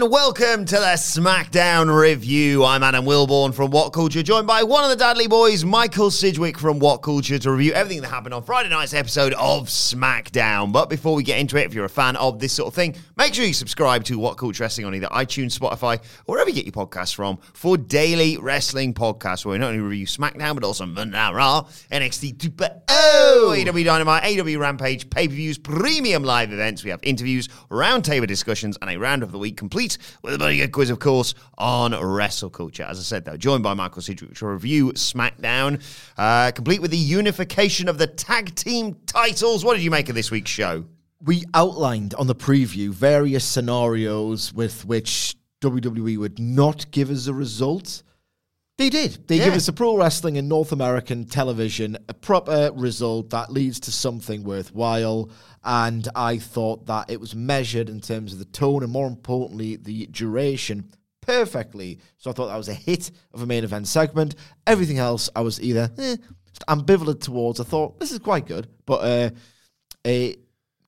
And welcome to the SmackDown review. I'm Adam Wilborn from What Culture, joined by one of the Dudley boys, Michael Sidgwick from What Culture, to review everything that happened on Friday night's episode of SmackDown. But before we get into it, if you're a fan of this sort of thing, make sure you subscribe to What Culture Wrestling on either iTunes, Spotify, or wherever you get your podcasts from for daily wrestling podcasts where we not only review SmackDown but also Raw, NXT 2.0, AEW Dynamite, AEW Rampage, pay-per-views, premium live events. We have interviews, roundtable discussions, and a round of the week complete with a buddy quiz, of course, on wrestle culture. As I said, though, joined by Michael Sidgwick to review SmackDown, uh, complete with the unification of the tag team titles. What did you make of this week's show? we outlined on the preview various scenarios with which WWE would not give us a result. They did. They give us a pro wrestling and North American television a proper result that leads to something worthwhile. And I thought that it was measured in terms of the tone and more importantly, the duration perfectly. So I thought that was a hit of a main event segment. Everything else I was either eh, ambivalent towards. I thought this is quite good, but uh, a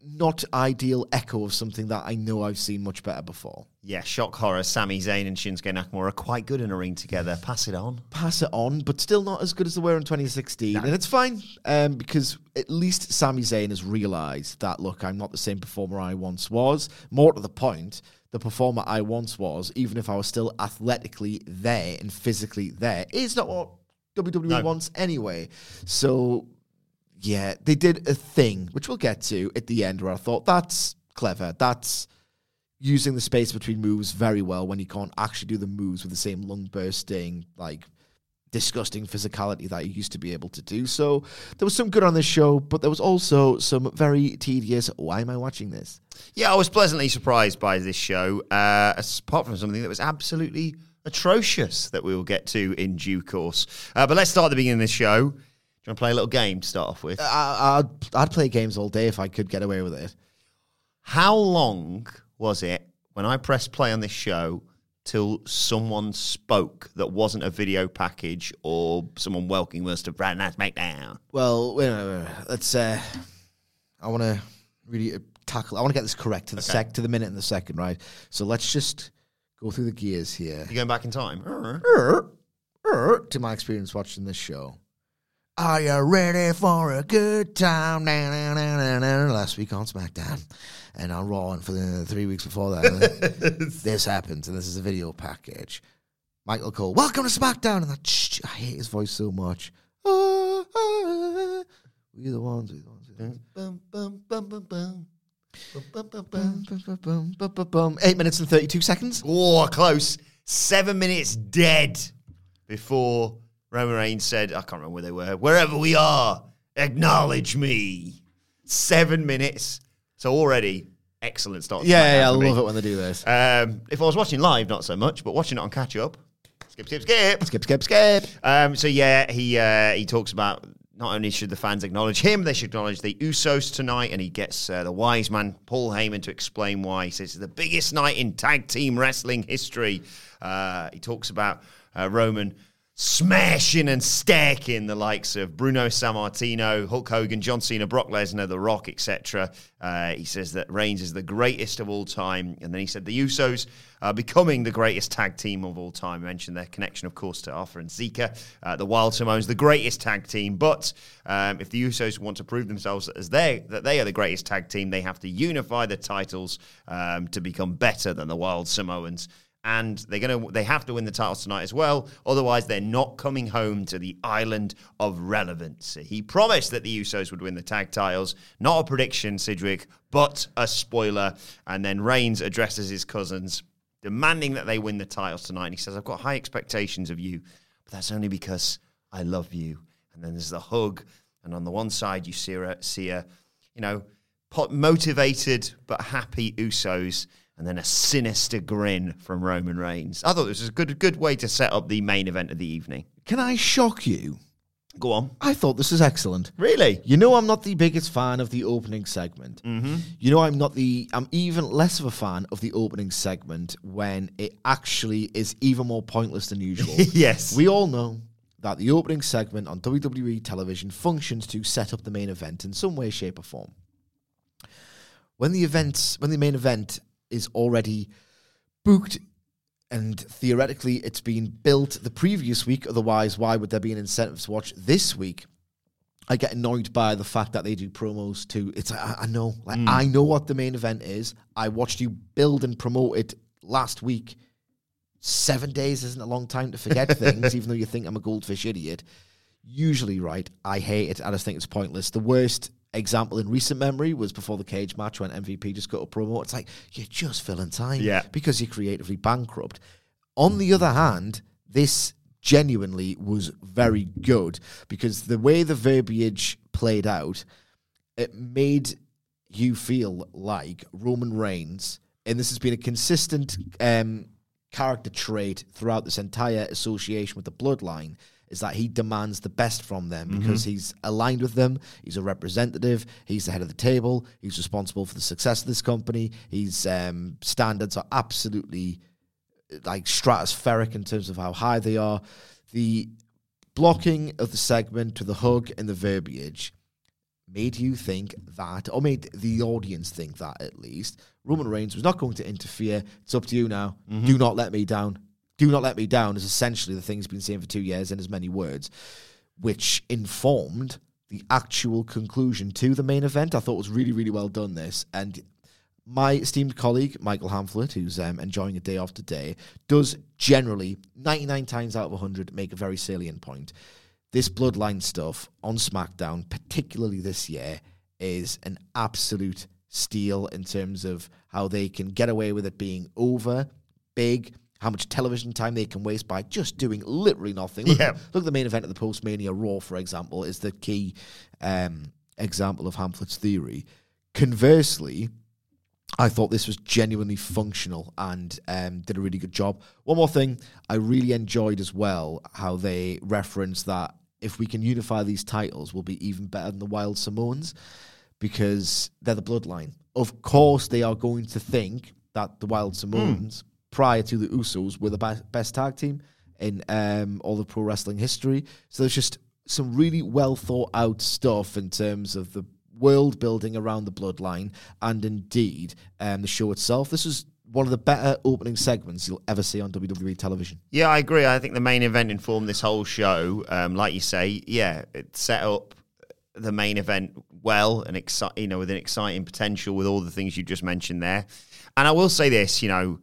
not ideal echo of something that I know I've seen much better before. Yeah, shock horror. Sami Zayn and Shinsuke Nakamura are quite good in a ring together. Pass it on. Pass it on, but still not as good as they were in 2016. And it's fine um, because at least Sami Zayn has realised that, look, I'm not the same performer I once was. More to the point, the performer I once was, even if I was still athletically there and physically there, is not what WWE No. wants anyway. So, yeah, they did a thing, which we'll get to at the end, where I thought, that's clever. That's using the space between moves very well when you can't actually do the moves with the same lung bursting, like disgusting physicality that you used to be able to do. So there was some good on this show, but there was also some very tedious. Why am I watching this? Yeah, I was pleasantly surprised by this show, uh, apart from something that was absolutely atrocious that we will get to in due course. Uh, but let's start at the beginning of this show. Do you want to play a little game to start off with? I, I'd, I'd play games all day if I could get away with it. How long was it when I pressed play on this show till someone spoke that wasn't a video package or someone welcoming us to Brad Night's SmackDown? Well, wait, wait, wait, let's. Uh, I want to really tackle. I want to get this correct to the Okay. sec to the minute and the second, right? So let's just go through the gears here. You're going back in time? Er, er, to my experience watching this show. Are you ready for a good time? Na, na, na. Last week on SmackDown and on Raw, and for the three weeks before that, this happens, and this is a video package. Michael Cole, welcome to SmackDown, and that shh, I hate his voice so much. Ah, ah, we're the ones, we're the ones. The ones. Bum, bum, bum, bum, bum. Eight minutes and thirty-two seconds. Oh, close. Seven minutes dead before Roman Reigns said, I can't remember where they were, wherever we are, acknowledge me. Seven minutes. So already, excellent start. Yeah, yeah, I love it when they do this. Um, if I was watching live, not so much, but watching it on catch up, skip, skip, skip. Skip, skip, skip. Um, so yeah, he uh, he talks about not only should the fans acknowledge him, they should acknowledge the Usos tonight, and he gets uh, the wise man Paul Heyman to explain why. He says it's the biggest night in tag team wrestling history. Uh, he talks about uh, Roman smashing and stacking the likes of Bruno Sammartino, Hulk Hogan, John Cena, Brock Lesnar, The Rock, etc. Uh, he says that Reigns is the greatest of all time. And then he said the Usos are becoming the greatest tag team of all time. I mentioned their connection, of course, to Afa and Sika. Uh, the Wild Samoans, the greatest tag team. But um, if the Usos want to prove themselves as they that they are the greatest tag team, they have to unify the titles um, to become better than the Wild Samoans and they're going to they have to win the titles tonight as well. Otherwise they're not coming home to the island of relevance he promised that the usos would win the tag titles. Not a prediction sidgwick but a spoiler. And then reigns addresses his cousins demanding that they win the titles tonight. And he says i've got high expectations of you but that's only because i love you. And then there's the hug. And on the one side you see a, see a you know motivated but happy usos and then a sinister grin from Roman Reigns. I thought this was a good good way to set up the main event of the evening. Can I shock you? Go on. I thought this was excellent. Really? You know, I'm not the biggest fan of the opening segment. Mm-hmm. You know, I'm not the. I'm even less of a fan of the opening segment when it actually is even more pointless than usual. yes. We all know that the opening segment on WWE television functions to set up the main event in some way, shape, or form. When the events, when the main event is already booked and theoretically it's been built the previous week. Otherwise, why would there be an incentive to watch this week? I get annoyed by the fact that they do promos too. It's I, I know, like mm. I know what the main event is. I watched you build and promote it last week. Seven days isn't a long time to forget things, even though you think I'm a goldfish idiot. Usually, right? I hate it. I just think it's pointless. The worst example in recent memory was before the cage match when MVP just got a promo. It's like you're just filling time yeah. because you're creatively bankrupt. On the other hand, this genuinely was very good because the way the verbiage played out, it made you feel like Roman Reigns, and this has been a consistent um, character trait throughout this entire association with the bloodline, is that he demands the best from them mm-hmm. because he's aligned with them. He's a representative. He's the head of the table. He's responsible for the success of this company. His um, standards are absolutely like stratospheric in terms of how high they are. The blocking of the segment to the hug and the verbiage made you think that, or made the audience think that at least, Roman Reigns was not going to interfere. It's up to you now. Mm-hmm. Do not let me down do not let me down is essentially the thing he's been saying for two years in as many words, which informed the actual conclusion to the main event. I thought was really, really well done. This and my esteemed colleague Michael Hamflett, who's um, enjoying a day off today, does generally 99 times out of 100 make a very salient point. This bloodline stuff on SmackDown, particularly this year, is an absolute steal in terms of how they can get away with it being over, big, how much television time they can waste by just doing literally nothing. Look, yeah. look at the main event of the Postmania Raw, for example, is the key um, example of Hamflett's theory. Conversely, I thought this was genuinely functional and um, did a really good job. One more thing, I really enjoyed as well how they referenced that if we can unify these titles, we'll be even better than the Wild Samoans because they're the bloodline. Of course, they are going to think that the Wild Samoans prior to the Usos were the best tag team in um, all the pro wrestling history. So there's just some really well thought out stuff in terms of the world building around the bloodline and indeed um, the show itself. This is one of the better opening segments you'll ever see on WWE television. Yeah, I agree. I think the main event informed this whole show. Um, like you say, yeah, it set up the main event well and exci- you know with an exciting potential with all the things you just mentioned there. And I will say this, you know,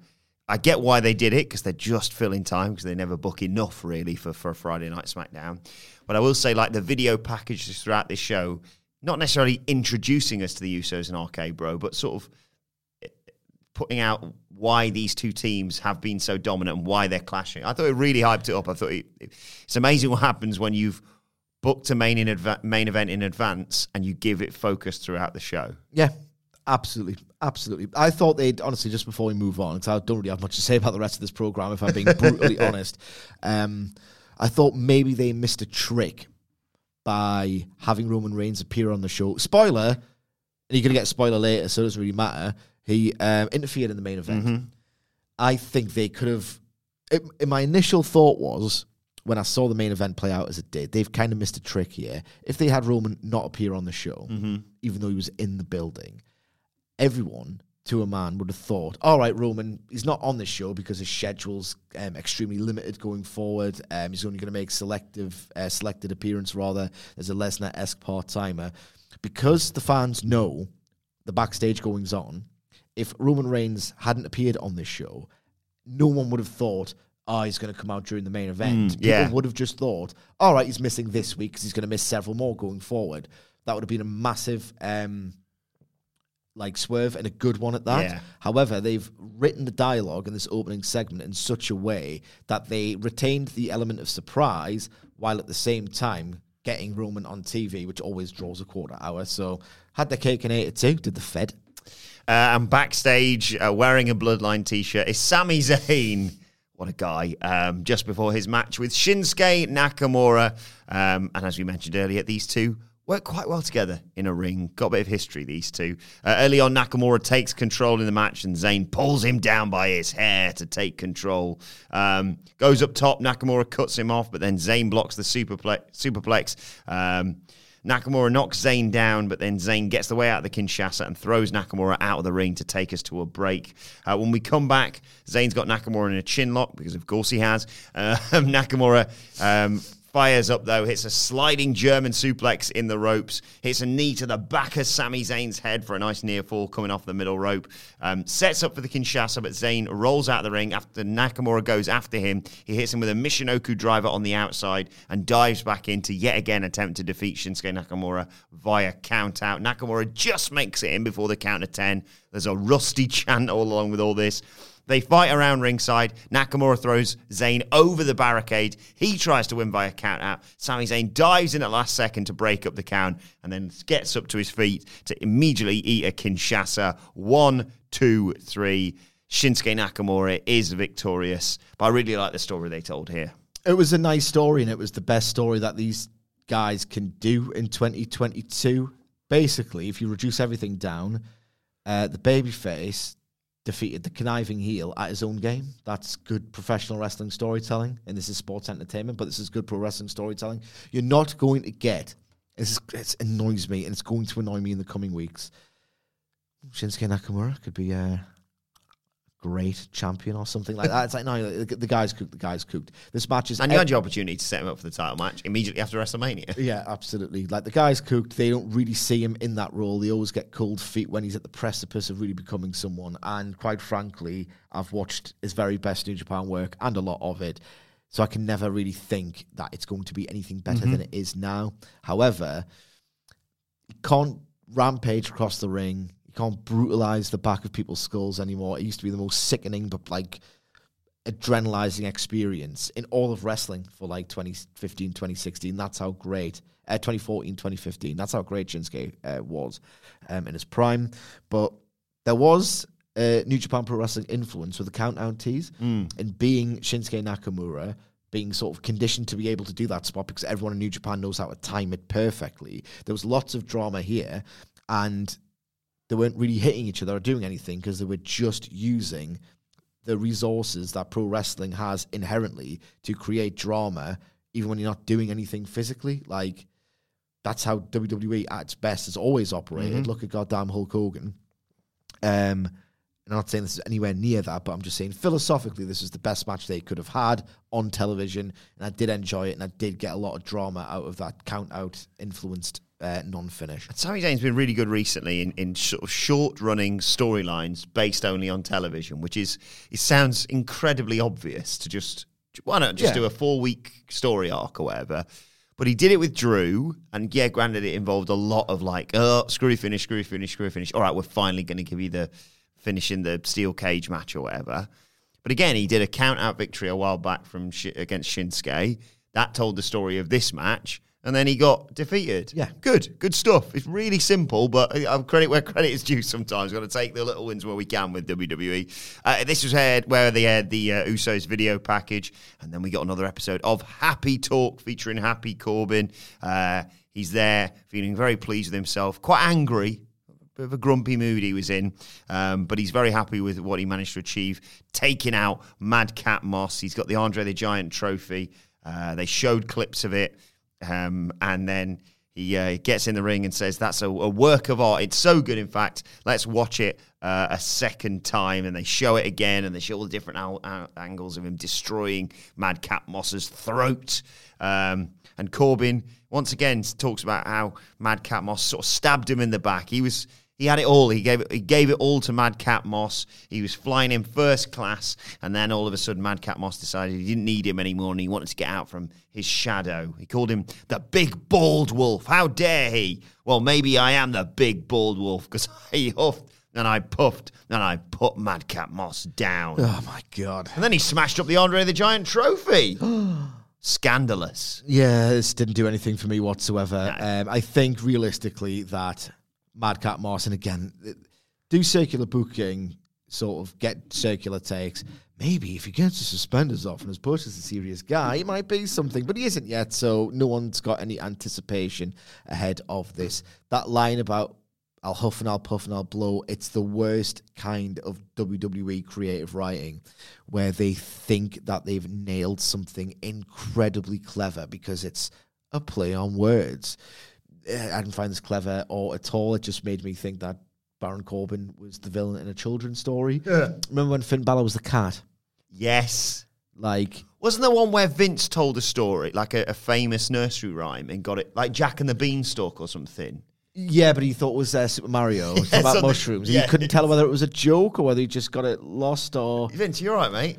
I get why they did it because they're just filling time because they never book enough really for, for a Friday night SmackDown. But I will say, like the video packages throughout this show, not necessarily introducing us to the Usos and RK Bro, but sort of eh, putting out why these two teams have been so dominant and why they're clashing. I thought it really hyped it up. I thought it, it's amazing what happens when you've booked a main in adva- main event in advance and you give it focus throughout the show. Yeah, Absolutely, absolutely. I thought they'd honestly just before we move on, because I don't really have much to say about the rest of this program. If I'm being brutally honest, um, I thought maybe they missed a trick by having Roman Reigns appear on the show. Spoiler, and you're gonna get a spoiler later, so it doesn't really matter. He um, interfered in the main event. Mm-hmm. I think they could have. My initial thought was when I saw the main event play out as it did, they've kind of missed a trick here. If they had Roman not appear on the show, even though he was in the building, everyone to a man would have thought, all right, Roman, he's not on this show because his schedule's um, extremely limited going forward. Um, he's only going to make selective, uh, selected appearance rather as a Lesnar-esque part-timer. Because the fans know the backstage goings on, if Roman Reigns hadn't appeared on this show, no one would have thought, oh, he's going to come out during the main event. People yeah. would have just thought, all right, he's missing this week because he's going to miss several more going forward. That would have been a massive um, like swerve and a good one at that. Yeah. However, they've written the dialogue in this opening segment in such a way that they retained the element of surprise while at the same time getting Roman on TV, which always draws a quarter hour. So had the cake and ate it too. Did the Fed? Uh, and backstage, uh, wearing a Bloodline t-shirt, is Sami Zayn. What a guy. Um, just before his match with Shinsuke Nakamura. Um, and as we mentioned earlier, these two work quite well together in a ring. Got a bit of history, these two. Uh, early on, Nakamura takes control in the match and Zayn pulls him down by his hair to take control. Um, goes up top, Nakamura cuts him off, but then Zayn blocks the superplex. superplex. Um, Nakamura knocks Zayn down, but then Zayn gets the way out of the Kinshasa and throws Nakamura out of the ring to take us to a break. Uh, when we come back, Zayn's got Nakamura in a chin lock because, of course, he has. Uh, Nakamura um, fires up though, hits a sliding German suplex in the ropes, hits a knee to the back of Sami Zayn's head for a nice near fall coming off the middle rope. Um, sets up for the Kinshasa, but Zayn rolls out of the ring after Nakamura goes after him. He hits him with a Michinoku driver on the outside and dives back in to yet again attempt to defeat Shinsuke Nakamura via count out. Nakamura just makes it in before the count of 10. There's a rusty chant all along with all this. They fight around ringside. Nakamura throws Zayn over the barricade. He tries to win by a count out. Sami Zayn dives in at last second to break up the count and then gets up to his feet to immediately eat a Kinshasa. One, two, three. Shinsuke Nakamura is victorious. But I really like the story they told here. It was a nice story, and it was the best story that these guys can do in 2022. Basically, if you reduce everything down, uh, the babyface defeated the conniving heel at his own game. That's good professional wrestling storytelling, and this is sports entertainment, but this is good pro wrestling storytelling. You're not going to get. This it annoys me, and it's going to annoy me in the coming weeks. Shinsuke Nakamura could be a great champion or something like that. It's like no, the, the guy's cooked. The guy's cooked. This match is And you had your opportunity to set him up for the title match immediately after WrestleMania. yeah, absolutely. Like the guy's cooked. They don't really see him in that role. They always get cold feet when he's at the precipice of really becoming someone. And quite frankly, I've watched his very best New Japan work and a lot of it. So I can never really think that it's going to be anything better mm-hmm. than it is now. However, you can't rampage across the ring. Can't brutalize the back of people's skulls anymore. It used to be the most sickening, but like adrenalizing experience in all of wrestling for like 2015, 2016. That's how great, uh, 2014, 2015. That's how great Shinsuke uh, was um, in his prime. But there was uh, New Japan Pro Wrestling influence with the countdown tees and being Shinsuke Nakamura. Being sort of conditioned to be able to do that spot because everyone in New Japan knows how to time it perfectly. There was lots of drama here, and they weren't really hitting each other or doing anything because they were just using the resources that pro wrestling has inherently to create drama, even when you're not doing anything physically. Like that's how WWE at its best has always operated. Look at goddamn Hulk Hogan. Um, I'm not saying this is anywhere near that, but I'm just saying philosophically, this is the best match they could have had on television, and I did enjoy it, and I did get a lot of drama out of that count out influenced uh, non finish. Sami Zayn's been really good recently in, in sort of short running storylines based only on television, which is it sounds incredibly obvious to just why not just Yeah. do a four week story arc or whatever. But he did it with Drew, and yeah, granted, it involved a lot of like, oh, screw finish, screw finish, screw finish. All right, we're finally going to give you the finish in the steel cage match or whatever. But again, he did a count out victory a while back from against Shinsuke. That told the story of this match, and then he got defeated. Yeah. good, good stuff. It's really simple, but I- I've credit where credit is due. Sometimes got to take the little wins where we can with WWE. Uh, this was aired where they aired the uh, Usos video package, and then we got another episode of Happy Talk featuring Happy Corbin. Uh, he's there, feeling very pleased with himself, quite angry a bit of a grumpy mood he was in, um, but he's very happy with what he managed to achieve, taking out Madcap Moss. He's got the Andre the Giant trophy. Uh, they showed clips of it, um, and then he uh, gets in the ring and says, "That's a, a, work of art. It's so good, in fact. Let's watch it uh, a second time." And they show it again, and they show all the different al- al- angles of him destroying Madcap Moss's throat. Um, and Corbin once again talks about how Madcap Moss sort of stabbed him in the back. He was he had it all. He gave it. He gave it all to Madcap Moss. He was flying in first class, and then all of a sudden, Madcap Moss decided he didn't need him anymore, and he wanted to get out from his shadow. He called him the Big Bald Wolf. How dare he? Well, maybe I am the Big Bald Wolf because I huffed and I puffed and I put Madcap Moss down. Oh my god. And then he smashed up the Andre the Giant trophy. Scandalous. Yeah, this didn't do anything for me whatsoever. No. Um, I think realistically that Madcap Moss, and again, do circular booking, sort of get circular takes. Maybe if he gets the suspenders off and is pushed as a serious guy, it might be something, but he isn't yet, so no one's got any anticipation ahead of this. That line about I'll huff and I'll puff and I'll blow. It's the worst kind of WWE creative writing where they think that they've nailed something incredibly clever because it's a play on words. Eh, I didn't find this clever or at all. It just made me think that Baron Corbin was the villain in a children's story. Yeah. Remember when Finn Balor was the cat? Yes. Like, Wasn't there one where Vince told a story, like a, a famous nursery rhyme, and got it, like Jack and the Beanstalk or something? yeah, but he thought it was uh, Super Mario about mushrooms. yeah. He couldn't tell whether it was a joke or whether he just got it lost or. Vince, you're right, mate.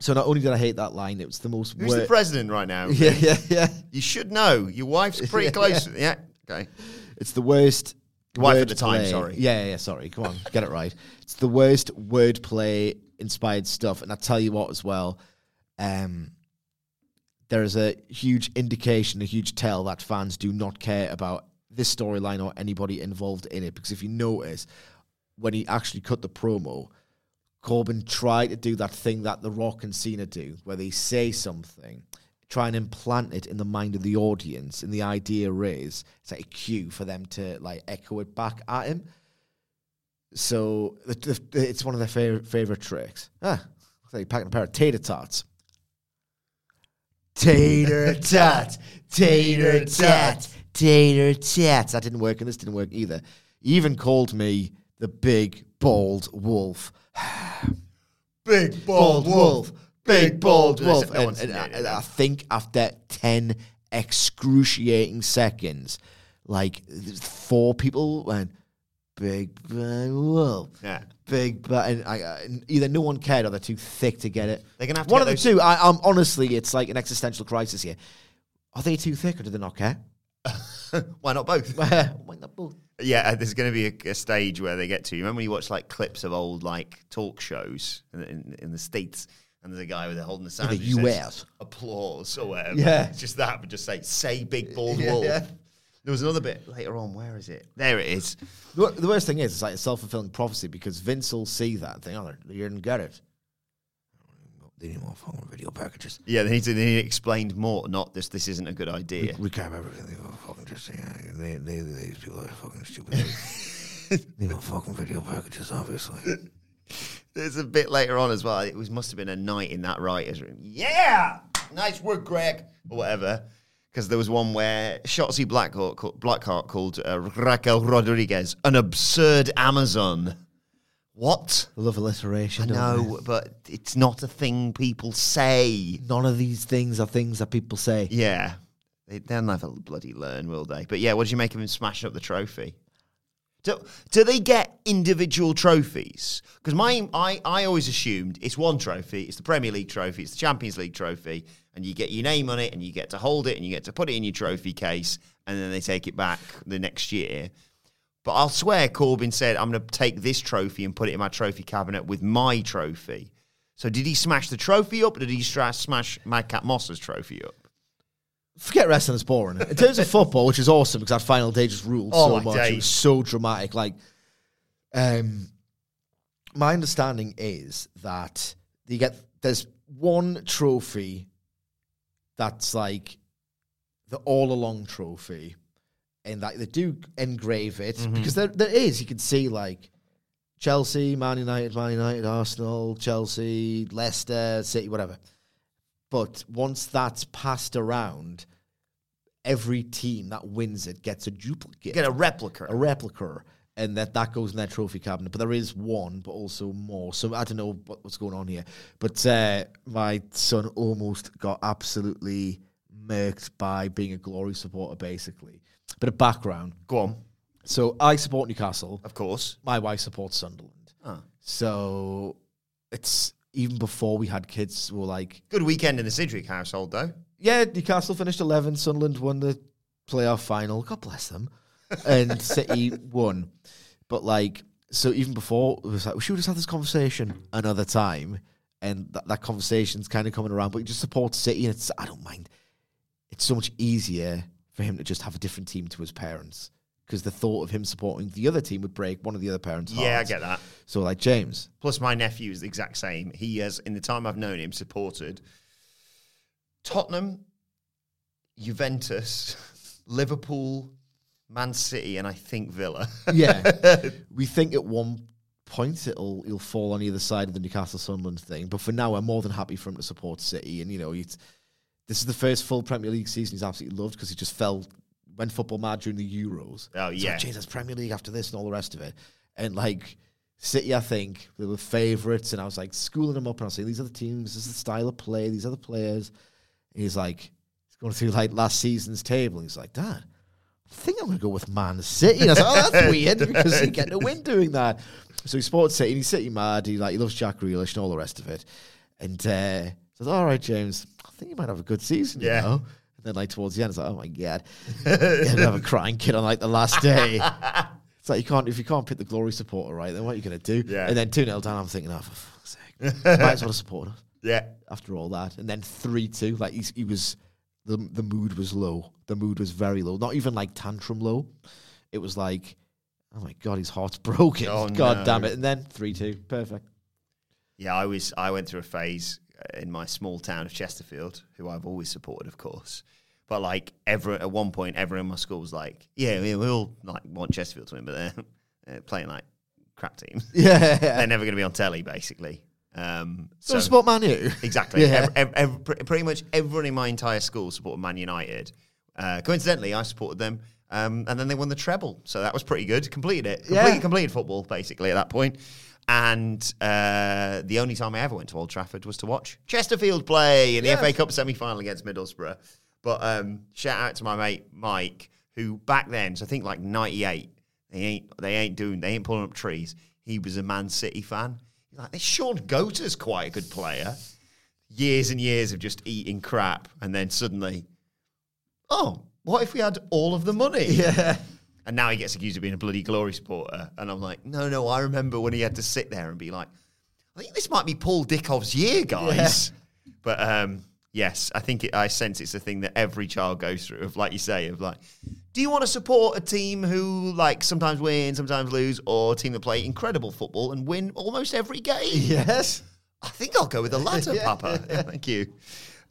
So not only did I hate that line, it was the most. Who's wor- the president right now? Yeah, yeah, yeah. You should know. Your wife's pretty close. Yeah. Okay. It's the worst. Wife at the time, wordplay- sorry. Yeah, yeah, yeah, sorry. Come on, get it right. It's the worst wordplay inspired stuff. And I tell you what, as well, um, there is a huge indication, a huge tell that fans do not care about this storyline or anybody involved in it. Because if you notice, when he actually cut the promo, Corbin tried to do that thing that The Rock and Cena do, where they say something, try and implant it in the mind of the audience, and the idea is it's like a cue for them to like echo it back at him. So it's one of their favorite favorite tricks. Ah, like you're packing a pair of tater tots. Tater tot, tater tot, tater tot. That didn't work, and this didn't work either. He even called me the big bald wolf. Big Bald wolf, big bald No wolf. And, and named I, think after 10 excruciating seconds, like four people went, big bad wolf. Yeah. Big bad. And I, I, either no one cared or they're too thick to get it. They're gonna have to One of the two. I, I'm honestly, it's like an existential crisis here. Are they too thick or do they not care? Why not both? Why not both? Yeah, uh, there's going to be a, a stage where they get to. You remember when you watch like clips of old like talk shows in, in, in the states, and there's a guy with a holding the sound. the who says, US. applause or whatever. Yeah. It's just that, but just say say big bald Yeah, wolf. yeah. There was another bit later on. Where is it? There it is. The, the worst thing is, it's like a self fulfilling prophecy because Vince will see that and think, oh, they didn't get it. They need more fucking video packages. Yeah, they need to. They need explained more. Not this. This isn't a good idea. Recap everything. They want fucking just yeah, they, they, these people are fucking stupid. they want fucking video packages, obviously. There's a bit later on as well. It was must have been a night in that writers' room. Yeah, nice work, Greg, or whatever. Because there was one where Shotzi Blackheart, Blackheart called uh, Raquel Rodriguez an absurd Amazon. What? Love alliteration. I know, but it's not a thing people say. None of these things are things that people say. Yeah, they, they'll never bloody learn, will they? But yeah, what did you make of him smashing up the trophy? Do, do they get individual trophies? Because my I, I always assumed it's one trophy. It's the Premier League trophy. It's the Champions League trophy, and you get your name on it, and you get to hold it, and you get to put it in your trophy case, and then they take it back the next year. But I'll swear Corbin said, I'm going to take this trophy and put it in my trophy cabinet with my trophy. So did he smash the trophy up, or did he smash Madcap Moss's trophy up? Forget wrestling is boring. In terms of football, which is awesome because that final day just ruled Oh, so much. It was so dramatic. Like, um, my understanding is that you get there's one trophy that's like the all along trophy, and that they do engrave it Mm-hmm. because there there is you can see like Chelsea, Man United, Man United, Arsenal, Chelsea, Leicester, City, whatever. But once that's passed around, every team that wins it gets a duplicate, Get a replica. a replica, and that that goes in their trophy cabinet. But there is one, but also more. So I don't know what, what's going on here. But uh, my son almost got absolutely murked by being a glory supporter, basically. Bit of background. Go on. So I support Newcastle. Of course. My wife supports Sunderland. Oh. So it's even before we had kids, we were like, Good weekend in the Sidgwick household, though. yeah, Newcastle finished 11. Sunderland won the playoff final. God bless them. And City won. But like, so even before, it was like, we should just have this conversation another time. And that, that conversation's kind of coming around. But you just support City, and it's, I don't mind. It's so much easier for him to just have a different team to his parents. Because the thought of him supporting the other team would break one of the other parents' hearts. Yeah, I get that. So, like, James, Plus, my nephew is the exact same. He has, in the time I've known him, supported Tottenham, Juventus, Liverpool, Man City, and I think Villa. yeah, we think at one point it'll he'll fall on either side of the Newcastle Sunderland thing. But for now, we're more than happy for him to support City. And you know, it's, this is the first full Premier League season he's absolutely loved because he just fell went football mad during the Euros. Oh, yeah. like, Jesus, Premier League after this and all the rest of it. And like City, I think they were favourites, and I was like schooling him up, and I was saying these are the teams, this is the style of play, these are the players. And he's like, he's going through like last season's table. And he's like, Dad. I think I'm going to go with Man City. And I was like, oh, that's weird because he getting a win doing that. So he supports City and he's City mad. He like he loves Jack Grealish and all the rest of it. And uh, says, all right, James, think you might have a good season, Yeah. you know? And then like towards the end, it's like, oh my God. and have a crying kid on like the last day. It's like you can't if you can't pick the glory supporter right, then what are you gonna do? Yeah. And then two 0 down, I'm thinking, oh for fuck's sake. Might as well have supported us yeah. after all that. And then three two, like he's, he was the the mood was low. The mood was very low. Not even like tantrum low. It was like, oh my god, his heart's broken. Oh, god no. damn it. And then three two, perfect. Yeah, I was. I went through a phase in my small town of Chesterfield, who I've always supported, of course. But like, ever at one point, everyone in my school was like, "Yeah, we we all like want Chesterfield to win, but they're, playing like crap teams. Yeah. they're never going to be on telly, basically." Um, so so support Man U. exactly, Yeah. ev- ev- ev- pretty much everyone in my entire school supported Man United. Uh, coincidentally, I supported them, um, and then they won the treble, so that was pretty good. Completed it, Yeah. completed, completed football basically at that point. And uh, the only time I ever went to Old Trafford was to watch Chesterfield play in the Yes. FA Cup semi final against Middlesbrough. But um, shout out to my mate Mike, who back then, so I think like '98, they ain't they ain't doing they ain't pulling up trees. He was a Man City fan. He's like, this Shaun Goater's quite a good player. Years and years of just eating crap, and then suddenly, oh, what if we had all of the money? Yeah. And now he gets accused of being a bloody glory supporter. And I'm like, no, no, I remember when he had to sit there and be like, I think this might be Paul Dickov's year, guys. But um, yes, I think it, I sense it's a thing that every child goes through. Of like you say, of like, do you want to support a team who like sometimes win, sometimes lose, or a team that play incredible football and win almost every game? Yes. I think I'll go with the latter, Yeah. Papa. Yeah, thank you.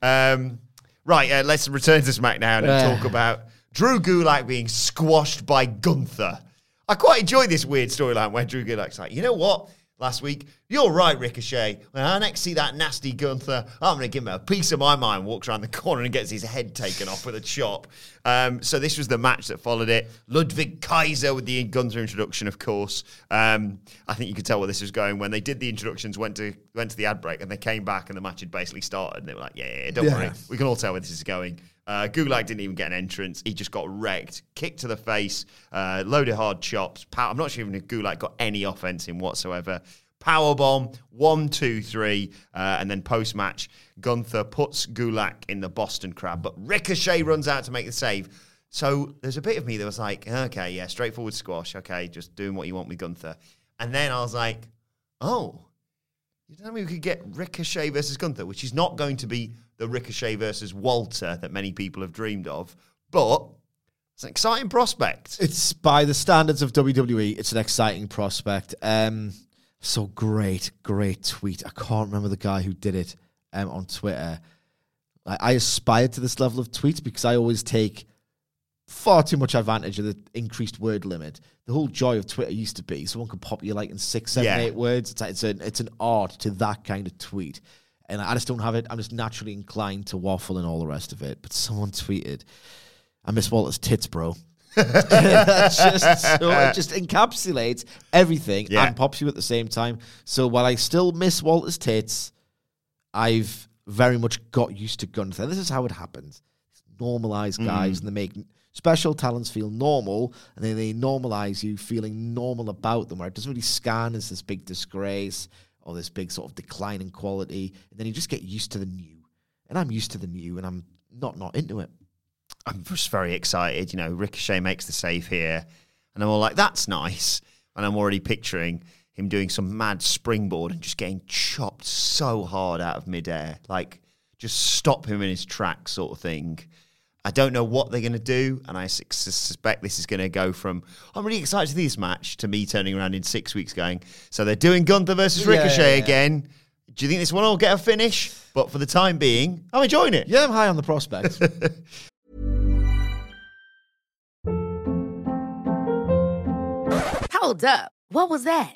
Um, right, uh, let's return to SmackDown and Yeah. talk about Drew Gulak being squashed by Gunther. I quite enjoyed this weird storyline where Drew Gulak's like, you know what? Last week, you're right, Ricochet. When I next see that nasty Gunther, I'm going to give him a piece of my mind. Walks around the corner and gets his head taken off with a chop. Um, so this was the match that followed it. Ludwig Kaiser with the Gunther introduction, of course. Um, I think you could tell where this was going when they did the introductions, went to went to the ad break, and they came back and the match had basically started. And they were like, "Yeah, yeah, yeah, don't Yeah. worry, we can all tell where this is going." Uh, Gulak didn't even get an entrance. He just got wrecked, kicked to the face, uh, loaded hard chops. I'm not sure even if Gulak got any offense in whatsoever. Power bomb, one, two, three, uh, and then post match, Gunther puts Gulak in the Boston Crab, but Ricochet runs out to make the save. So there's a bit of me that was like, okay, yeah, straightforward squash. Okay, just doing what you want with Gunther. And then I was like, oh, you me we could get Ricochet versus Gunther, which is not going to be the Ricochet versus Walter that many people have dreamed of, but it's an exciting prospect. It's by the standards of WWE, it's an exciting prospect. Um, so great, great tweet. I can't remember the guy who did it um, on Twitter. I, I aspired to this level of tweets because I always take far too much advantage of the increased word limit. The whole joy of Twitter used to be someone could pop you like in six, seven, Yeah. eight words. It's, like, it's, an, it's an art to that kind of tweet. And I just don't have it. I'm just naturally inclined to waffle and all the rest of it. But someone tweeted, "I miss Walter's tits, bro." That's just so it just encapsulates everything Yeah. and pops you at the same time. So while I still miss Walter's tits, I've very much got used to Gunther. This is how it happens. Normalize mm-hmm. guys and they make special talents feel normal and then they normalize you feeling normal about them where it doesn't really scan as this big disgrace or this big sort of decline in quality. And then you just get used to the new. And I'm used to the new and I'm not not into it. I'm just very excited. You know, Ricochet makes the save here, and I'm all like, "That's nice." And I'm already picturing him doing some mad springboard and just getting chopped so hard out of midair, like just stop him in his tracks, sort of thing. I don't know what they're going to do, and I sus- suspect this is going to go from I'm really excited to this match to me turning around in six weeks going, so they're doing Gunther versus Yeah, Ricochet yeah, yeah. again. Do you think this one will get a finish? But for the time being, I'm enjoying it. Yeah, I'm high on the prospect. Hold up. What was that?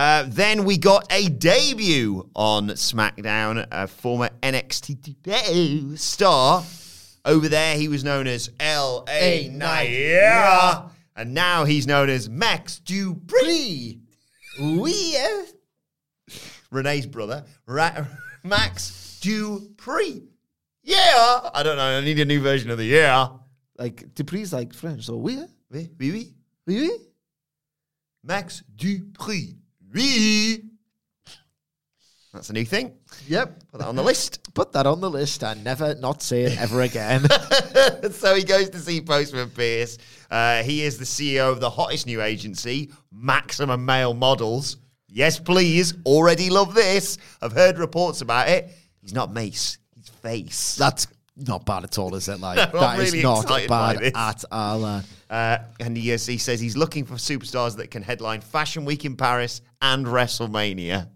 Uh, then we got a debut on SmackDown, a former NXT star. Over there, he was known as L.A. Knight. Yeah. And now he's known as Max Dupree. Oui. eh? Renee's brother, Ra- Max Dupree. Yeah. I don't know. I need a new version of the yeah. like Dupree's like French, so we Oui, oui, oui. oui, oui. Max Dupree. Oui. That's a new thing. Yep. Put that on the list. Put that on the list and never not say it ever again. so he goes to see Postman Pearce. Uh, he is the CEO of the hottest new agency, Maximum Male Models. Yes, please. Already love this. I've heard reports about it. He's not Mace. He's Face. That's not bad at all, is it? Like No, that I'm is not bad at all. uh, Uh, and he, is, he says he's looking for superstars that can headline Fashion Week in Paris and WrestleMania.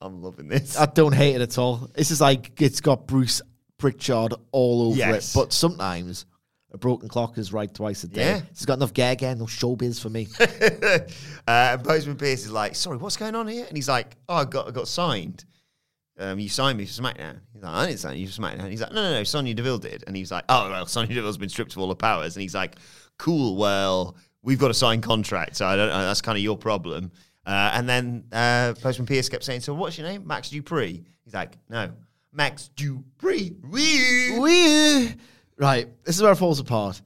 I'm loving this. I don't hate it at all. This is like it's got Bruce Pritchard all over Yes. it. But sometimes a broken clock is right twice a day. Yeah. It's got enough gag and no showbiz for me. uh, and Postman Pearce is like, sorry, what's going on here? And he's like, oh, I got, I got signed. Um, you signed me for SmackDown. He's like, I didn't sign you for SmackDown. He's like, no, no, no, Sonya Deville did. And he's like, oh, well, Sonya Deville's been stripped of all her powers. And he's like, cool, well, we've got a signed contract, so I don't know, that's kind of your problem. Uh, and then uh, Postman Pearce kept saying, so what's your name? Max Dupree. He's like, no, Max Dupree. Wee. Wee. Right, this is where it falls apart.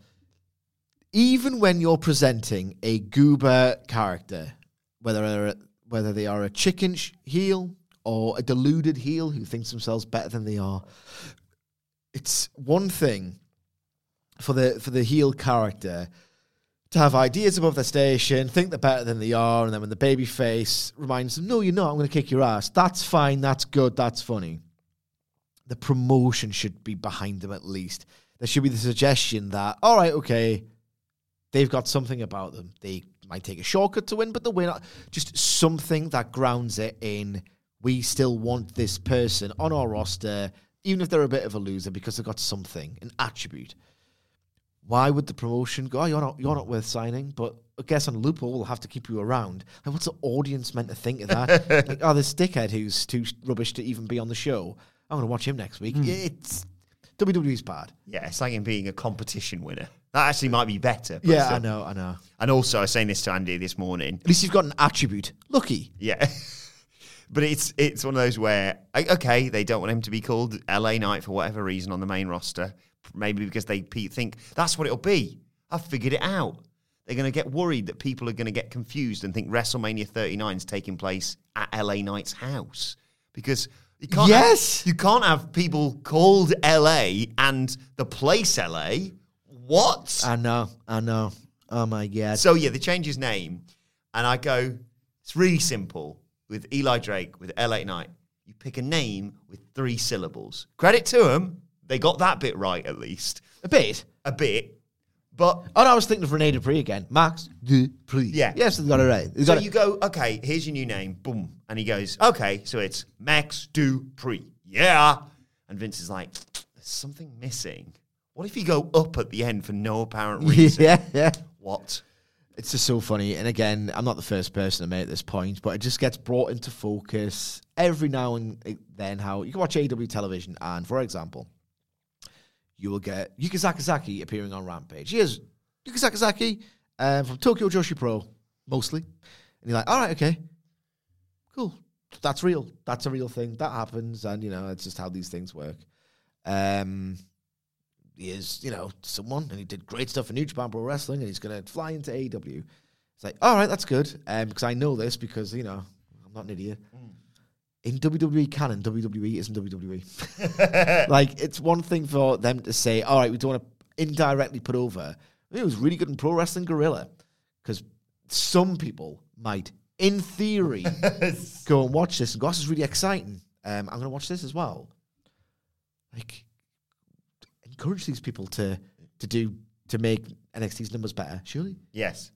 Even when you're presenting a goober character, whether whether they are a chicken sh- heel or a deluded heel who thinks themselves better than they are, it's one thing for the for the heel character to have ideas above their station, think they're better than they are, and then when the baby face reminds them, "No, you're not. I'm going to kick your ass." That's fine. That's good. That's funny. The promotion should be behind them at least. There should be the suggestion that, all right, okay, they've got something about them. They might take a shortcut to win, but the win just something that grounds it in. We still want this person on our roster, even if they're a bit of a loser, because they've got something, an attribute why would the promotion go? Oh, you're not you're not worth signing, but I guess on loophole we'll have to keep you around. Like, what's the audience meant to think of that? like, oh, this dickhead who's too rubbish to even be on the show. I'm going to watch him next week. Hmm. It's WWE's bad. Yeah, it's like him being a competition winner. That actually might be better. but Yeah. I know, I know. And also, I was saying this to Andy this morning. At least you've got an attribute. Lucky. Yeah. but it's it's one of those where okay, they don't want him to be called LA Knight for whatever reason on the main roster. Maybe because they think that's what it'll be. I've figured it out. They're going to get worried that people are going to get confused and think WrestleMania 39 is taking place at LA Knight's house because you can't Yes. have, you can't have people called LA and the place LA. What? I know, I know. Oh my god. So yeah, they change his name, and I go, it's really simple with Eli Drake with LA Knight. You pick a name with three syllables. Credit to them, they got that bit right at least a bit. a bit. But Oh, no, I was thinking of Rene Dupree again. Max Dupri. Yeah. Yes, they got it right. They so it. you go, okay, here's your new name, boom, and he goes, okay, so it's Max Dupri, yeah. And Vince is like, there's something missing. What if you go up at the end for no apparent reason? yeah, yeah. What? It's just so funny. And again, I'm not the first person to make this point, but it just gets brought into focus every now and then. How you can watch AEW television, and for example, you will get Yuka Sakazaki appearing on Rampage. Here's Yuka Sakazaki um, from Tokyo Joshi Pro, mostly. And you're like, all right, okay, cool. That's real. That's a real thing. That happens. And, you know, it's just how these things work. Um, he is, you know, someone, and he did great stuff in New Japan Pro Wrestling, and he's going to fly into AEW. It's like, all right, that's good, um, because I know this because you know I'm not an idiot. In WWE canon, WWE isn't WWE. like, it's one thing for them to say, all right, we don't want to indirectly put over. It was really good in Pro Wrestling Guerrilla, because some people might, in theory, go and watch this and go, this is really exciting. Um, I'm going to watch this as well. Like, encourage these people to to do to make NXT's numbers better. Surely, Yes.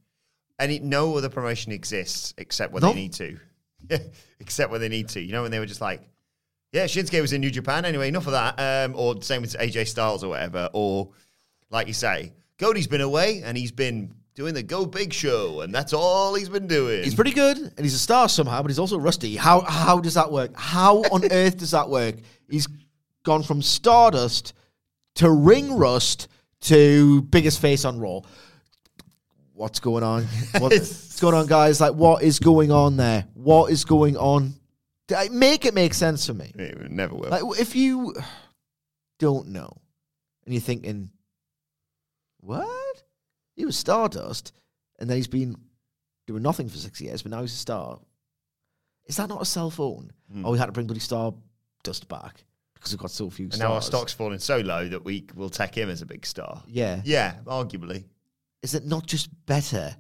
And it, no other promotion exists except when No. they need to. except when they need to. You know, when they were just like, yeah, Shinsuke was in New Japan anyway, enough of that. Um, or same with AJ Styles or whatever. Or, like you say, Cody's been away and he's been doing the Go Big show, and that's all he's been doing. he's pretty good and he's a star somehow, but he's also rusty. How how does that work? How on earth does that work? He's gone from Stardust to Ring Rust to biggest face on Raw. What's going on? What's going on, guys? Like, what is going on there? What is going on? Make it make sense for me. It never will. Like, if you don't know and you're thinking, what? He was Stardust and then he's been doing nothing for six years, but now he's a star. Is that not a cell phone? Hmm. Oh, we had to bring bloody Stardust back because we've got so few and stars. now our stock's falling so low that we will take him as a big star. Yeah. Yeah, arguably. Is it not just better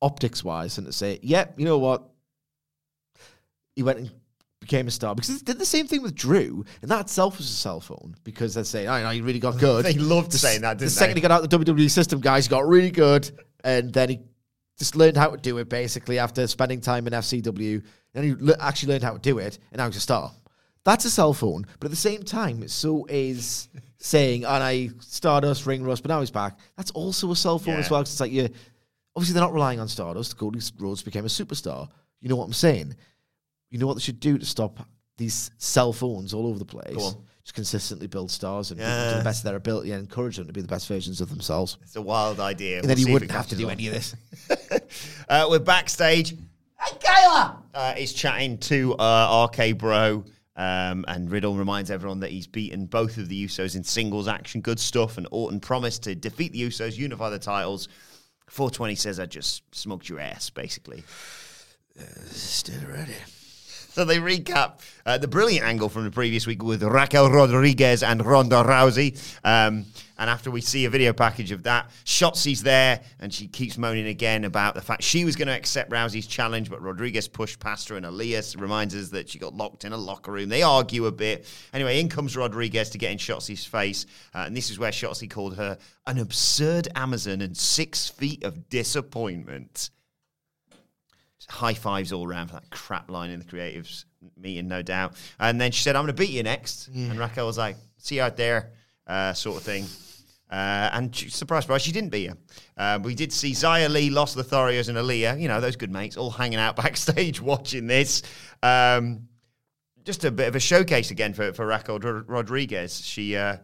optics wise than to say, yep, you know what? He went and became a star because they did the same thing with Drew, and that itself was a cell phone because they say, "I know you really got good." They loved The saying that, The didn't second they? he got out the WWE system, guys, he got really good, and then he just learned how to do it basically after spending time in FCW. Then he le- actually learned how to do it, and now he's a star. That's a cell phone, but at the same time, so is saying, "And I Stardust, Ring Rust," but now he's back. That's also a cell phone as well. well. 'cause it's like you, obviously, they're not relying on Stardust. Cody Rhodes became a superstar. You know what I'm saying? You know what they should do to stop these cell phones all over the place? Go on. Just consistently build stars and people to the best of their ability and encourage them to be the best versions of themselves. It's a wild idea. And We'll then see you wouldn't have to do on. any of this. Uh, we're backstage. Hey, Kayla! Uh, he's chatting to uh, RK Bro. Um, and Riddle reminds everyone that he's beaten both of the Usos in singles action. Good stuff. And Orton promised to defeat the Usos, unify the titles. 420 says, I just smoked your ass, basically. Still ready. So they recap uh, the brilliant angle from the previous week with Raquel Rodriguez and Ronda Rousey. Um, and after we see a video package of that, Shotzi's there and she keeps moaning again about the fact she was going to accept Rousey's challenge, but Rodriguez pushed past her. And Elias reminds us that she got locked in a locker room. They argue a bit. Anyway, in comes Rodriguez to get in Shotzi's face. Uh, and this is where Shotzi called her an absurd Amazon and six feet of disappointment high fives all around for that crap line in the creatives meeting, no doubt. And then she said, I'm going to beat you next. And Raquel was like, see you out there, uh, sort of thing. Uh, and she, surprise, surprise, she didn't beat her. Uh, we did see Xia Li, Los Lotharios, and Aliyah, you know, those good mates, all hanging out backstage watching this. Um, just a bit of a showcase again for, for Raquel Rod- Rodriguez. She uh,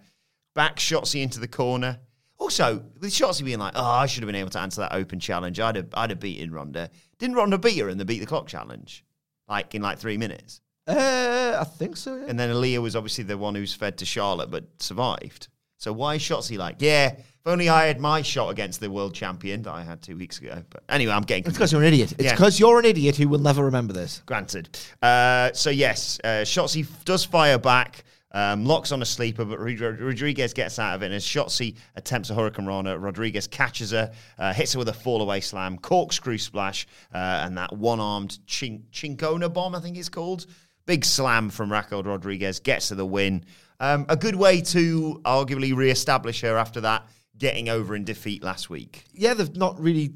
back Shotzi into the corner. Also, with Shotzi being like, oh, I should have been able to answer that open challenge. I'd have, I'd have beaten Ronda. Didn't Ronda beat her in the beat the clock challenge? Like in like three minutes. Uh, I think so. Yeah. And then Aliyah was obviously the one who's fed to Charlotte but survived. So why is Shotzi like, yeah, if only I had my shot against the world champion that I had two weeks ago. But anyway, I'm getting It's because you're an idiot. It's Yeah. because you're an idiot who will never remember this. Granted. Uh, so yes, uh, Shotzi does fire back, um, locks on a sleeper, but Rod- Rod- Rodriguez gets out of it. And as Shotzi attempts a hurricanrana, Rodriguez catches her, uh, hits her with a fall-away slam, corkscrew splash, uh, and that one-armed chin- Chincona bomb, I think it's called. Big slam from Raquel Rodriguez, gets to the win. Um, a good way to arguably re-establish her after that, getting over in defeat last week. Yeah, they've not really.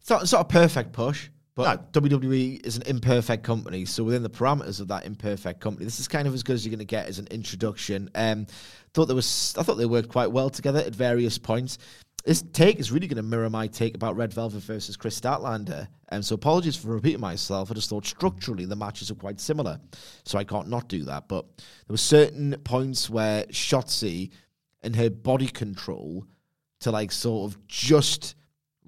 It's not, it's not a perfect push, but WWE is an imperfect company. So within the parameters of that imperfect company, this is kind of as good as you're going to get as an introduction. Um, thought there was, I thought they worked quite well together at various points. This take is really going to mirror my take about Red Velvet versus Kris Statlander. And so apologies for repeating myself. I just thought structurally the matches are quite similar. So I can't not do that. But there were certain points where Shotzi and her body control to like sort of just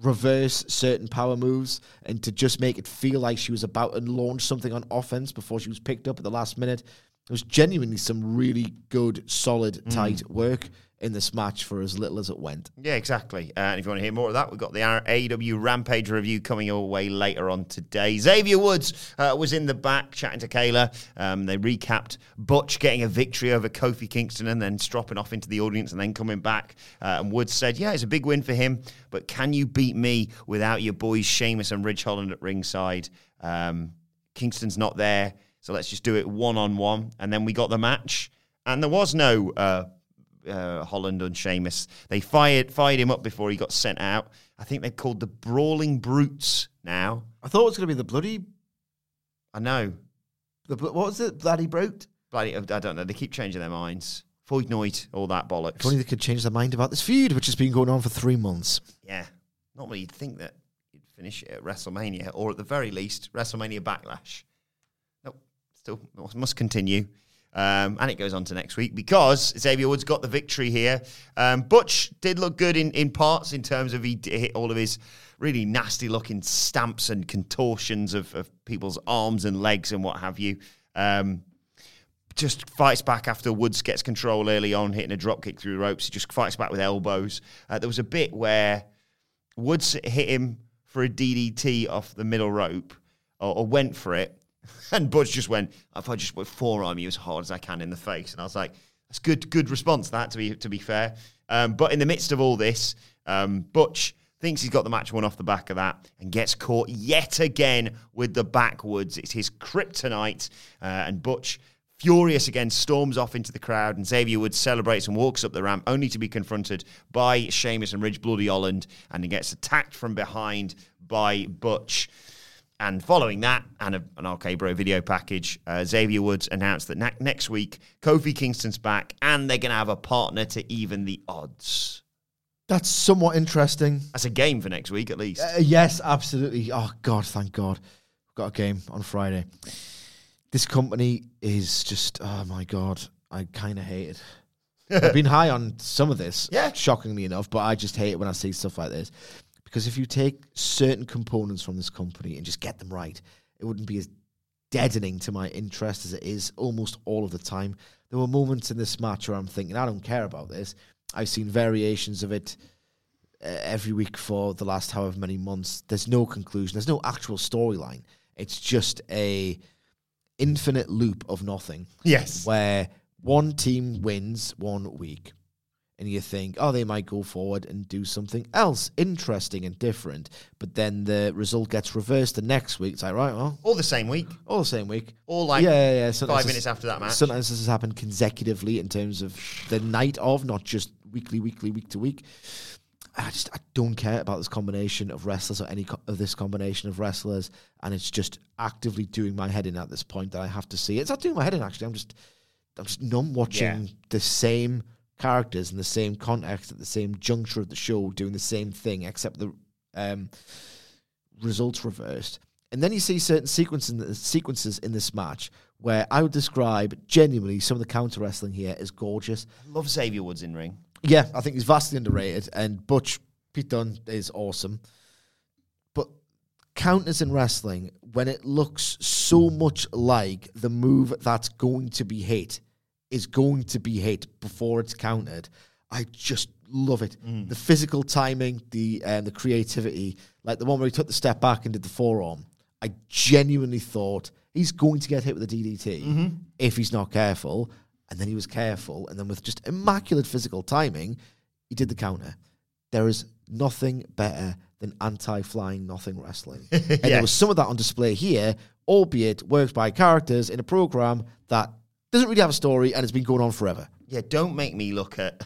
reverse certain power moves and to just make it feel like she was about to launch something on offense before she was picked up at the last minute. It was genuinely some really good, solid, mm. tight work in this match for as little as it went. Yeah, exactly. Uh, and if you want to hear more of that, we've got the AEW Rampage review coming your way later on today. Xavier Woods uh, was in the back chatting to Kayla. Um, they recapped Butch getting a victory over Kofi Kingston and then stropping off into the audience and then coming back. Uh, and Woods said, Yeah, it's a big win for him, but can you beat me without your boys Sheamus and Ridge Holland at ringside? Um, Kingston's not there, so let's just do it one on one. And then we got the match, and there was no uh, Holland and Sheamus. They fired fired him up before he got sent out. I think they're called the Brawling Brutes now. I thought it was going to be the bloody, I know. the what was it, bloody brute? Bloody, I don't know. They keep changing their minds. Voidnoid, all that bollocks. If only they could change their mind about this feud, which has been going on for three months. Yeah. Normally you'd think that you'd finish it at WrestleMania, or at the very least, WrestleMania Backlash. Nope. Still must continue. Um, and it goes on to next week because Xavier Woods got the victory here. Um, Butch did look good in, in parts in terms of he hit all of his really nasty looking stamps and contortions of, of people's arms and legs and what have you. Um, just fights back after Woods gets control early on, hitting a drop kick through ropes. He just fights back with elbows. Uh, there was a bit where Woods hit him for a DDT off the middle rope, or, or went for it, and Butch just went. If I just would forearm you as hard as I can in the face, and I was like, "That's good, good response." That to be to be fair, um, but in the midst of all this, um, Butch thinks he's got the match won off the back of that, and gets caught yet again with the backwoods. It's his kryptonite, uh, and Butch furious again, storms off into the crowd, and Xavier Woods celebrates and walks up the ramp, only to be confronted by Sheamus and Ridge Bloody Holland, and he gets attacked from behind by Butch. And following that, and a, an RK Bro video package, uh, Xavier Woods announced that ne- next week, Kofi Kingston's back, and they're going to have a partner to even the odds. That's somewhat interesting. That's a game for next week, at least. Uh, yes, absolutely. Oh God, thank God, we've got a game on Friday. This company is just oh my God, I kind of hate it. I've been high on some of this, Yeah. shockingly enough, but I just hate it when I see stuff like this because if you take certain components from this company and just get them right, it wouldn't be as deadening to my interest as it is almost all of the time. There were moments in this match where I'm thinking, I don't care about this. I've seen variations of it uh, every week for the last however many months. There's no conclusion. There's no actual storyline. It's just a infinite loop of nothing. Yes. Where one team wins one week, and you think, oh, they might go forward and do something else interesting and different. But then the result gets reversed the next week. It's like, right, well, All the same week. all the same week. All like yeah, yeah, yeah. Sometimes five minutes after that match. Sometimes this has happened consecutively in terms of the night of, not just weekly, weekly, week to week. I just I don't care about this combination of wrestlers or any co- of this combination of wrestlers, and it's just actively doing my head in at this point that I have to see. It's not doing my head in actually. I'm just I'm just numb watching Yeah. the same characters in the same context at the same juncture of the show doing the same thing, except the um, results reversed. And then you see certain sequences sequences in this match where I would describe genuinely some of the counter wrestling here as gorgeous. Love Xavier Woods in ring. Yeah, I think he's vastly underrated, and Butch Pete Dunne is awesome. But counters in wrestling, when it looks so much like the move that's going to be hit is going to be hit before it's countered, I just love it. The physical timing, the um, the creativity, like the one where he took the step back and did the forearm. I genuinely thought he's going to get hit with a DDT if he's not careful. And then he was careful, and then with just immaculate physical timing, he did the counter. There is nothing better than anti-flying nothing wrestling, and there was some of that on display here, albeit worked by characters in a program that doesn't really have a story and it's been going on forever. Yeah, don't make me look at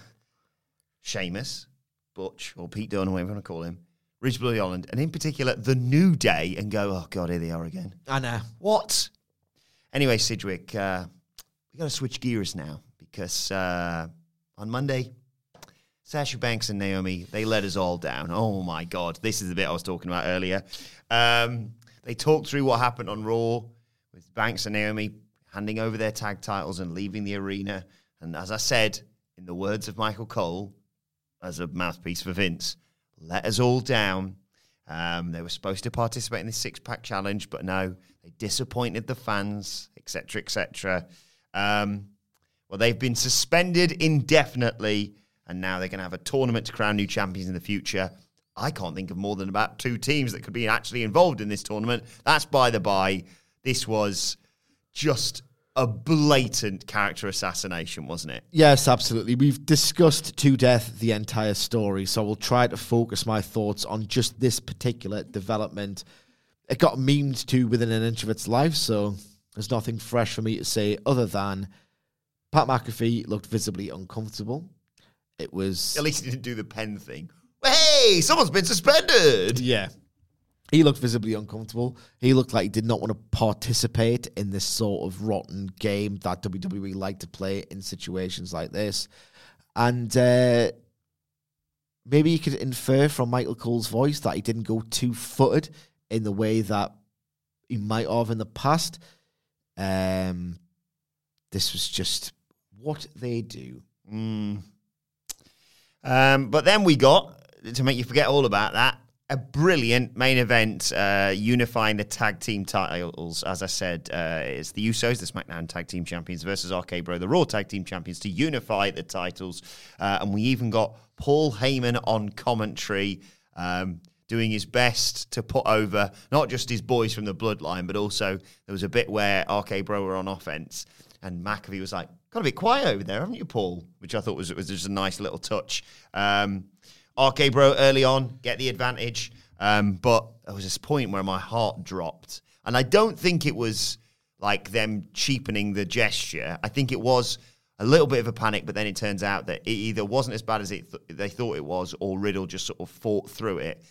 Sheamus, Butch, or Pete Dunne, or whatever you want to call him, Ridge Bloody Holland, and in particular, The New Day, and go, oh, God, here they are again. I know. What? Anyway, Sidgwick, uh, we got to switch gears now because uh, on Monday, Sasha Banks and Naomi, they let us all down. Oh my God. This is the bit I was talking about earlier. Um, they talked through what happened on Raw with Banks and Naomi handing over their tag titles and leaving the arena. And as I said, in the words of Michael Cole, as a mouthpiece for Vince, let us all down. Um, they were supposed to participate in the six pack challenge, but no, they disappointed the fans, etc., etc. Um, well, they've been suspended indefinitely, and now they're going to have a tournament to crown new champions in the future. I can't think of more than about two teams that could be actually involved in this tournament. That's by the by. This was just a blatant character assassination, wasn't it? Yes, absolutely. We've discussed to death the entire story, so we'll try to focus my thoughts on just this particular development. It got memed to within an inch of its life, so there's nothing fresh for me to say other than Pat McAfee looked visibly uncomfortable. It was At least he didn't do the pen thing. Hey, someone's been suspended. Yeah. He looked visibly uncomfortable. He looked like he did not want to participate in this sort of rotten game that WWE like to play in situations like this. And uh, maybe you could infer from Michael Cole's voice that he didn't go two footed in the way that he might have in the past. Um, this was just what they do. Mm. Um, but then we got, to make you forget all about that, a brilliant main event uh, unifying the tag team titles. As I said, uh, it's the Usos, the SmackDown Tag Team Champions, versus RK Bro, the Raw Tag Team Champions, to unify the titles. Uh, and we even got Paul Heyman on commentary. Um, doing his best to put over not just his boys from the bloodline, but also there was a bit where RK Bro were on offense, and McAfee was like, "Got a bit quiet over there, haven't you, Paul?" Which I thought was was just a nice little touch. Um, RK Bro early on get the advantage, um, but there was this point where my heart dropped, and I don't think it was like them cheapening the gesture. I think it was a little bit of a panic, but then it turns out that it either wasn't as bad as th- they thought it was, or Riddle just sort of fought through it.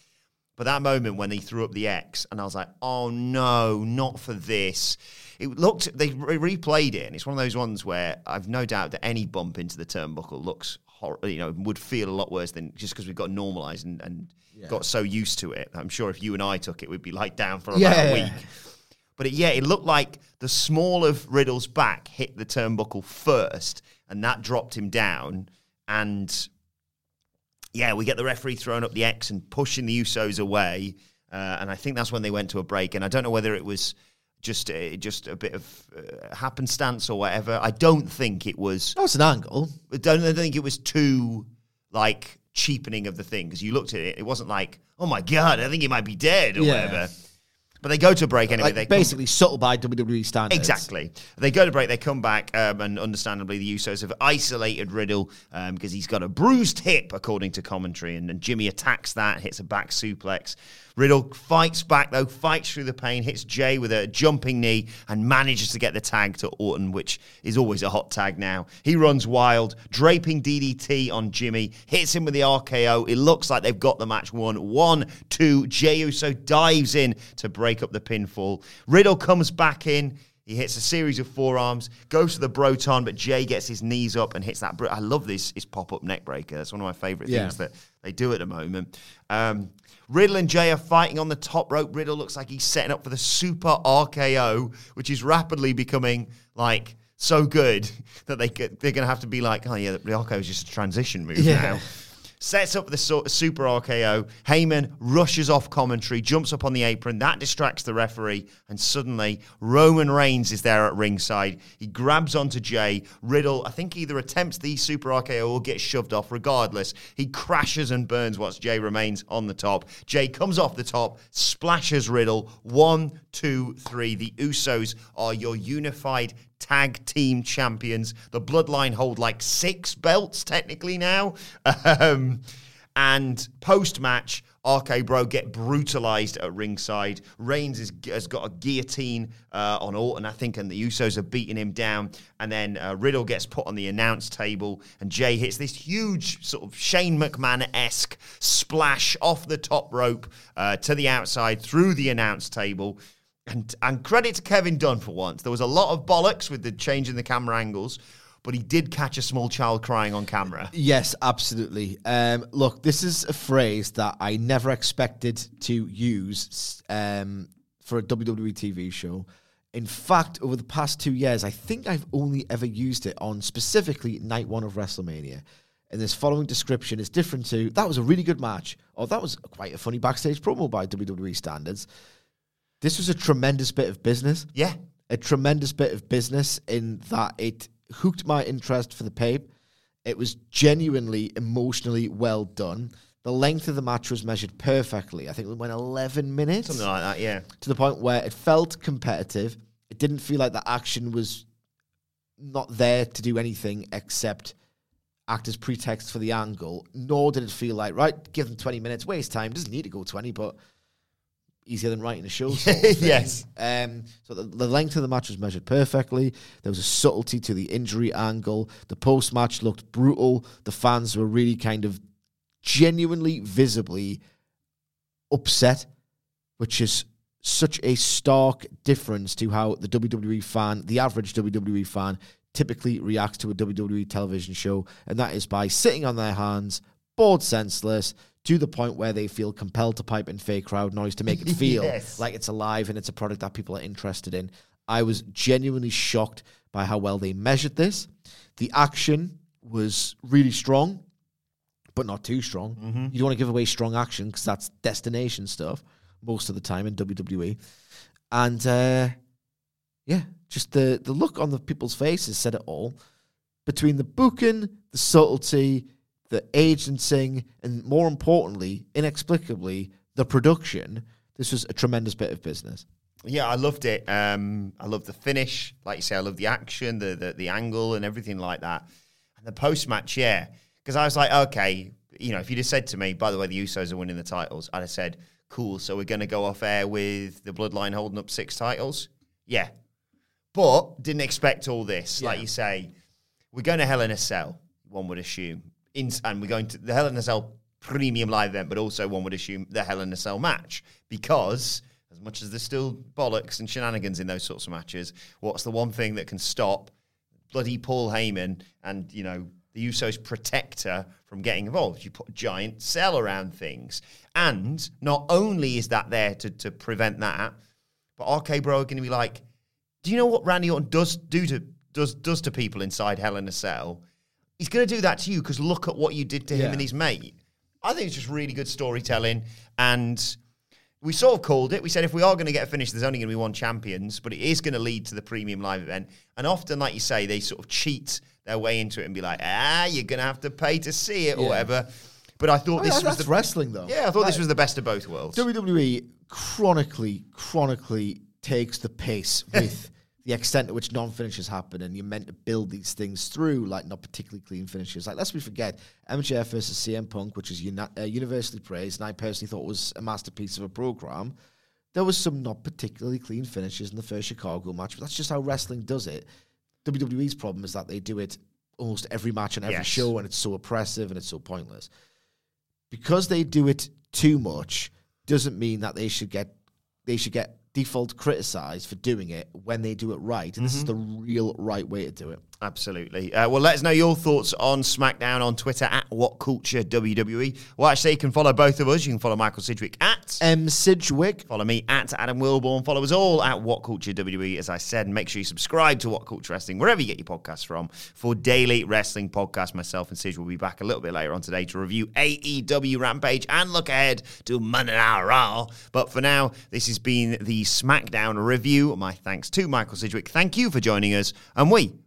But that moment when they threw up the X, and I was like, "Oh no, not for this!" It looked they re- replayed it, and it's one of those ones where I've no doubt that any bump into the turnbuckle looks, hor- you know, would feel a lot worse than just because we've got normalised and, and got so used to it. I'm sure if you and I took it, we'd be like down for about Yeah. a week. But it, yeah, it looked like the small of Riddle's back hit the turnbuckle first, and that dropped him down. And yeah, we get the referee throwing up the X and pushing the Usos away. Uh, and I think that's when they went to a break. And I don't know whether it was just uh, just a bit of uh, happenstance or whatever. I don't think it was. That was an angle. I don't I think it was too like cheapening of the thing because you looked at it. It wasn't like, oh my god, I think he might be dead or Yeah. whatever. But they go to break anyway. Like, they come- basically subtle by WWE standards. Exactly. They go to break, they come back, um, and understandably, the Usos have isolated Riddle because he's got a bruised hip, according to commentary. And, and Jimmy attacks that, hits a back suplex. Riddle fights back, though, fights through the pain, hits Jey with a jumping knee, and manages to get the tag to Orton, which is always a hot tag now. He runs wild, draping DDT on Jimmy, hits him with the RKO. It looks like they've got the match won. One, two, Jey Uso dives in to break up the pinfall. Riddle comes back in. He hits a series of forearms, goes to the Broton, but Jey gets his knees up and hits that. Br- I love this. His pop up neck breaker. That's one of my favorite Yeah. things that they do at the moment. Um, Riddle and Jey are fighting on the top rope. Riddle looks like he's setting up for the super RKO, which is rapidly becoming like so good that they could- they're going to have to be like, oh yeah, the RKO is just a transition move Yeah. now sets up the super RKO. Heyman rushes off commentary, jumps up on the apron. That distracts the referee, and suddenly Roman Reigns is there at ringside. He grabs onto Jey. Riddle, I think, either attempts the super RKO or gets shoved off. Regardless, he crashes and burns whilst Jey remains on the top. Jey comes off the top, splashes Riddle. One, two, three. The Usos are your unified tag team champions. The Bloodline hold like six belts technically now. Um, and post match, RK Bro get brutalized at ringside. Reigns is, has got a guillotine uh, on Orton, I think, and the Usos are beating him down. And then uh, Riddle gets put on the announce table, and Jey hits this huge sort of Shane McMahon esque splash off the top rope uh, to the outside through the announce table. And, and credit to Kevin Dunn for once. There was a lot of bollocks with the change in the camera angles, but he did catch a small child crying on camera. Yes, absolutely. Um, look, this is a phrase that I never expected to use um, for a WWE TV show. In fact, over the past two years, I think I've only ever used it on specifically night one of WrestleMania. And this following description is different to that was a really good match, or that was quite a funny backstage promo by WWE standards. This was a tremendous bit of business Yeah. a tremendous bit of business in that it hooked my interest for the pape. It was genuinely emotionally well done. The length of the match was measured perfectly. I think it went 11 minutes Something like that, yeah. to the point where it felt competitive. It didn't feel like the action was not there to do anything except act as pretext for the angle, nor did it feel like, right, give them 20 minutes, waste time. Doesn't need to go 20, but easier than writing a show. sort of. Yes. Um, so the, the length of the match was measured perfectly. There was a subtlety to the injury angle. The post match looked brutal. The fans were really kind of genuinely, visibly upset, which is such a stark difference to how the WWE fan, the average WWE fan, typically reacts to a WWE television show, and that is by sitting on their hands, bored senseless, to the point where they feel compelled to pipe in fake crowd noise to make it feel Yes. like it's alive and it's a product that people are interested in. I was genuinely shocked by how well they measured this. The action was really strong, but not too strong. You don't want to give away strong action because that's destination stuff most of the time in WWE. And uh, yeah, just the the look on the people's faces said it all. Between the booking, the subtlety, the agenting, and more importantly, inexplicably, the production, this was a tremendous bit of business. Yeah, I loved it. Um, I loved the finish, like you say. I love the action, the the, the angle, and everything like that. And the post match, yeah, because I was like, okay, you know, if you'd have said to me, by the way, the Usos are winning the titles, I'd have said, cool. So we're going to go off air with the Bloodline holding up six titles. Yeah, but didn't expect all this. Like you say, we're going to Hell in a Cell. One would assume, in, and we're going to the Hell in a Cell premium live event, but also one would assume the Hell in a Cell match because as much as there's still bollocks and shenanigans in those sorts of matches, what's the one thing that can stop bloody Paul Heyman and you know the Usos protector from getting involved? You put a giant cell around things, and not only is that there to to prevent that, but RK Bro are going to be like, do you know what Randy Orton does do to does does to people inside Hell in a Cell? He's going to do that to you because look at what you did to him Yeah. and his mate. I think it's just really good storytelling, and we sort of called it. We said if we are going to get a finish, there's only going to be one champions, but it is going to lead to the premium live event. And often, like you say, they sort of cheat their way into it and be like, ah, you're going to have to pay to see it or whatever. But I thought this yeah, was the wrestling, though. Yeah, I thought this was the best of both worlds. WWE chronically, chronically takes the pace with the extent to which non-finishes happen, and you're meant to build these things through, like not particularly clean finishes. Like, lest we forget, MJF versus CM Punk, which is uni- uh, universally praised, and I personally thought was a masterpiece of a program. There was some not particularly clean finishes in the first Chicago match, but that's just how wrestling does it. WWE's problem is that they do it almost every match and every Yes. show, and it's so oppressive and it's so pointless because they do it too much doesn't mean that they should get they should get default criticized for doing it when they do it right. And this is mm-hmm. the real right way to do it. Absolutely. Uh, well, let us know your thoughts on SmackDown on Twitter at What Culture WWE. Well, actually, you can follow both of us. You can follow Michael Sidgwick at. M. Sidgwick. Follow me at Adam Wilborn. Follow us all at What Culture WWE. As I said, and make sure you subscribe to What Culture Wrestling wherever you get your podcasts from for daily wrestling podcasts. Myself and Sid will be back a little bit later on today to review AEW Rampage and look ahead to Monday Night Raw. But for now, this has been the SmackDown review. My thanks to Michael Sidgwick. Thank you for joining us, and we